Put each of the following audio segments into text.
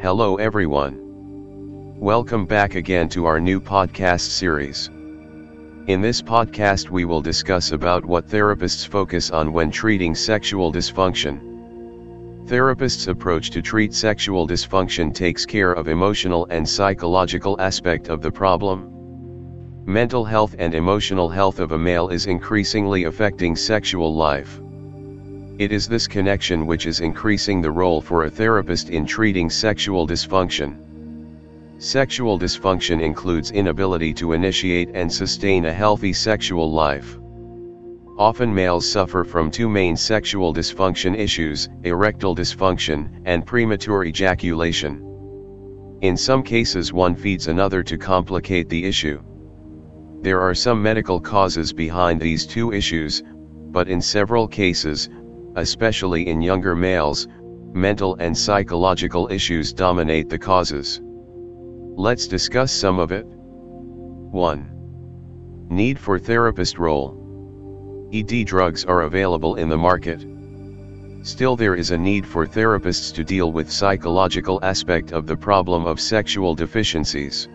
Hello everyone. Welcome back again to our new podcast series. In this podcast we will discuss about what therapists focus on when treating sexual dysfunction. Therapists' approach to treat sexual dysfunction takes care of emotional and psychological aspect of the problem. Mental health and emotional health of a male is increasingly affecting sexual life. It is this connection which is increasing the role for a therapist in treating sexual dysfunction. Sexual dysfunction includes inability to initiate and sustain a healthy sexual life. Often males suffer from two main sexual dysfunction issues, erectile dysfunction and premature ejaculation. In some cases one feeds another to complicate the issue. There are some medical causes behind these two issues, but in several cases, especially in younger males, mental and psychological issues dominate the causes. Let's discuss some of it. 1. Need for therapist role. ED drugs are available in the market. Still there is a need for therapists to deal with psychological aspect of the problem of sexual deficiencies.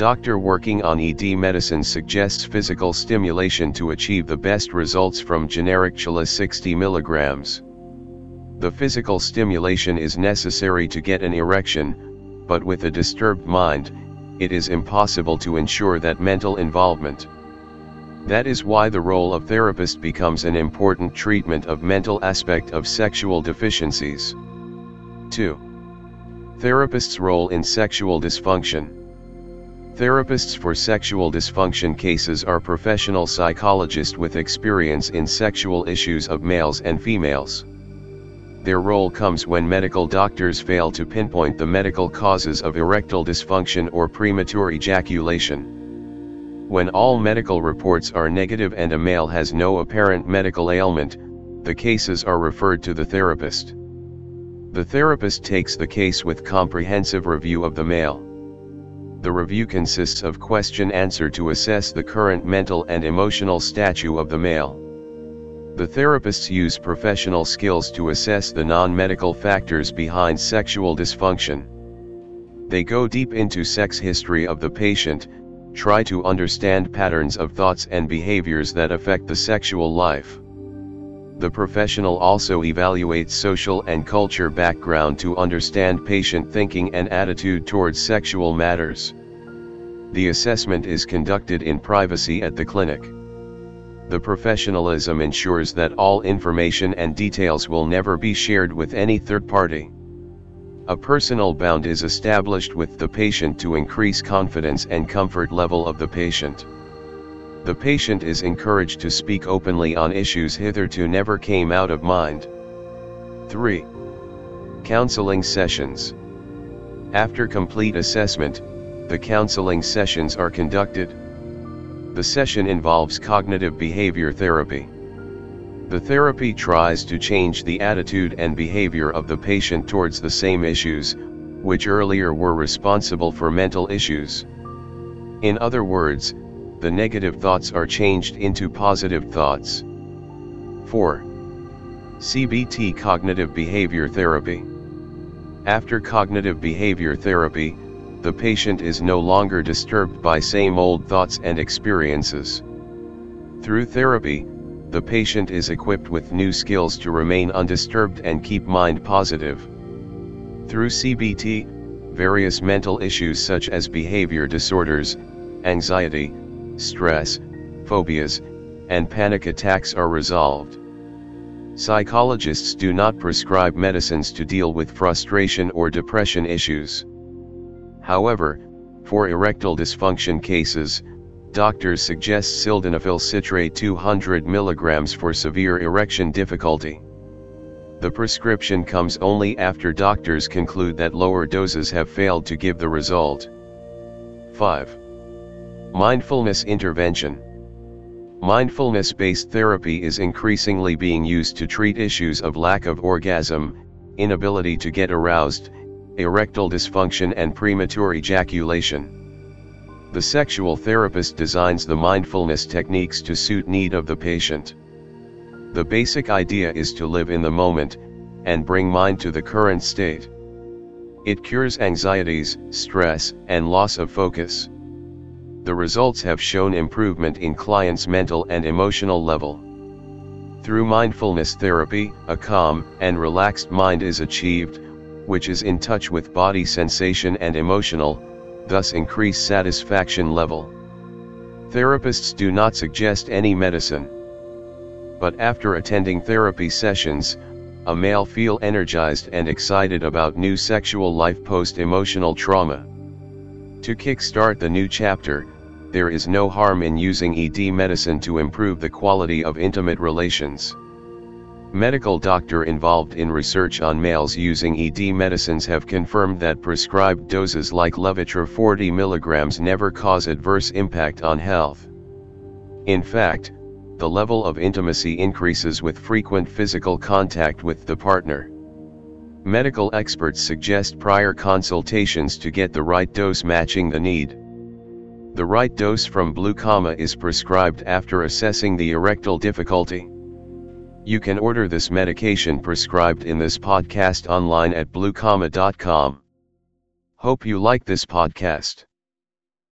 Doctor working on ED medicine suggests physical stimulation to achieve the best results from generic Cialis 60 mg. The physical stimulation is necessary to get an erection, but with a disturbed mind, it is impossible to ensure that mental involvement. That is why the role of therapist becomes an important treatment of mental aspect of sexual deficiencies. 2. Therapist's role in sexual dysfunction. Therapists for sexual dysfunction cases are professional psychologists with experience in sexual issues of males and females. Their role comes when medical doctors fail to pinpoint the medical causes of erectile dysfunction or premature ejaculation. When all medical reports are negative and a male has no apparent medical ailment, the cases are referred to the therapist. The therapist takes the case with comprehensive review of the male. The review consists of question answer to assess the current mental and emotional status of the male. The therapists use professional skills to assess the non-medical factors behind sexual dysfunction. They go deep into sex history of the patient, try to understand patterns of thoughts and behaviors that affect the sexual life. The professional also evaluates social and culture background to understand patient thinking and attitude towards sexual matters. The assessment is conducted in privacy at the clinic. The professionalism ensures that all information and details will never be shared with any third party. A personal bound is established with the patient to increase confidence and comfort level of the patient. The patient is encouraged to speak openly on issues hitherto never came out of mind. 3. Counseling sessions. After complete assessment, the counseling sessions are conducted. The session involves cognitive behavior therapy. The therapy tries to change the attitude and behavior of the patient towards the same issues, which earlier were responsible for mental issues. In other words, the negative thoughts are changed into positive thoughts. 4. CBT Cognitive Behavior Therapy After cognitive behavior therapy, the patient is no longer disturbed by same old thoughts and experiences. Through therapy, the patient is equipped with new skills to remain undisturbed and keep mind positive. Through CBT, various mental issues such as behavior disorders, anxiety, stress, phobias, and panic attacks are resolved. Psychologists do not prescribe medicines to deal with frustration or depression issues. However, for erectile dysfunction cases, doctors suggest sildenafil citrate 200 mg for severe erection difficulty. The prescription comes only after doctors conclude that lower doses have failed to give the result. 5. Mindfulness intervention. Mindfulness-based therapy is increasingly being used to treat issues of lack of orgasm, inability to get aroused, erectile dysfunction and premature ejaculation. The sexual therapist designs the mindfulness techniques to suit need of the patient. The basic idea is to live in the moment, and bring mind to the current state. It cures anxieties, stress, and loss of focus. The results have shown improvement in clients' mental and emotional level. Through mindfulness therapy, a calm and relaxed mind is achieved, which is in touch with body sensation and emotional, thus increase satisfaction level. Therapists do not suggest any medicine. But after attending therapy sessions, a male feel energized and excited about new sexual life post-emotional trauma. To kickstart the new chapter, there is no harm in using ED medicine to improve the quality of intimate relations. Medical doctor involved in research on males using ED medicines have confirmed that prescribed doses like Levitra 40 mg never cause adverse impact on health. In fact, the level of intimacy increases with frequent physical contact with the partner. Medical experts suggest prior consultations to get the right dose matching the need. The right dose from Blue Comma is prescribed after assessing the erectile difficulty. You can order this medication prescribed in this podcast online at bluecomma.com. Hope you like this podcast.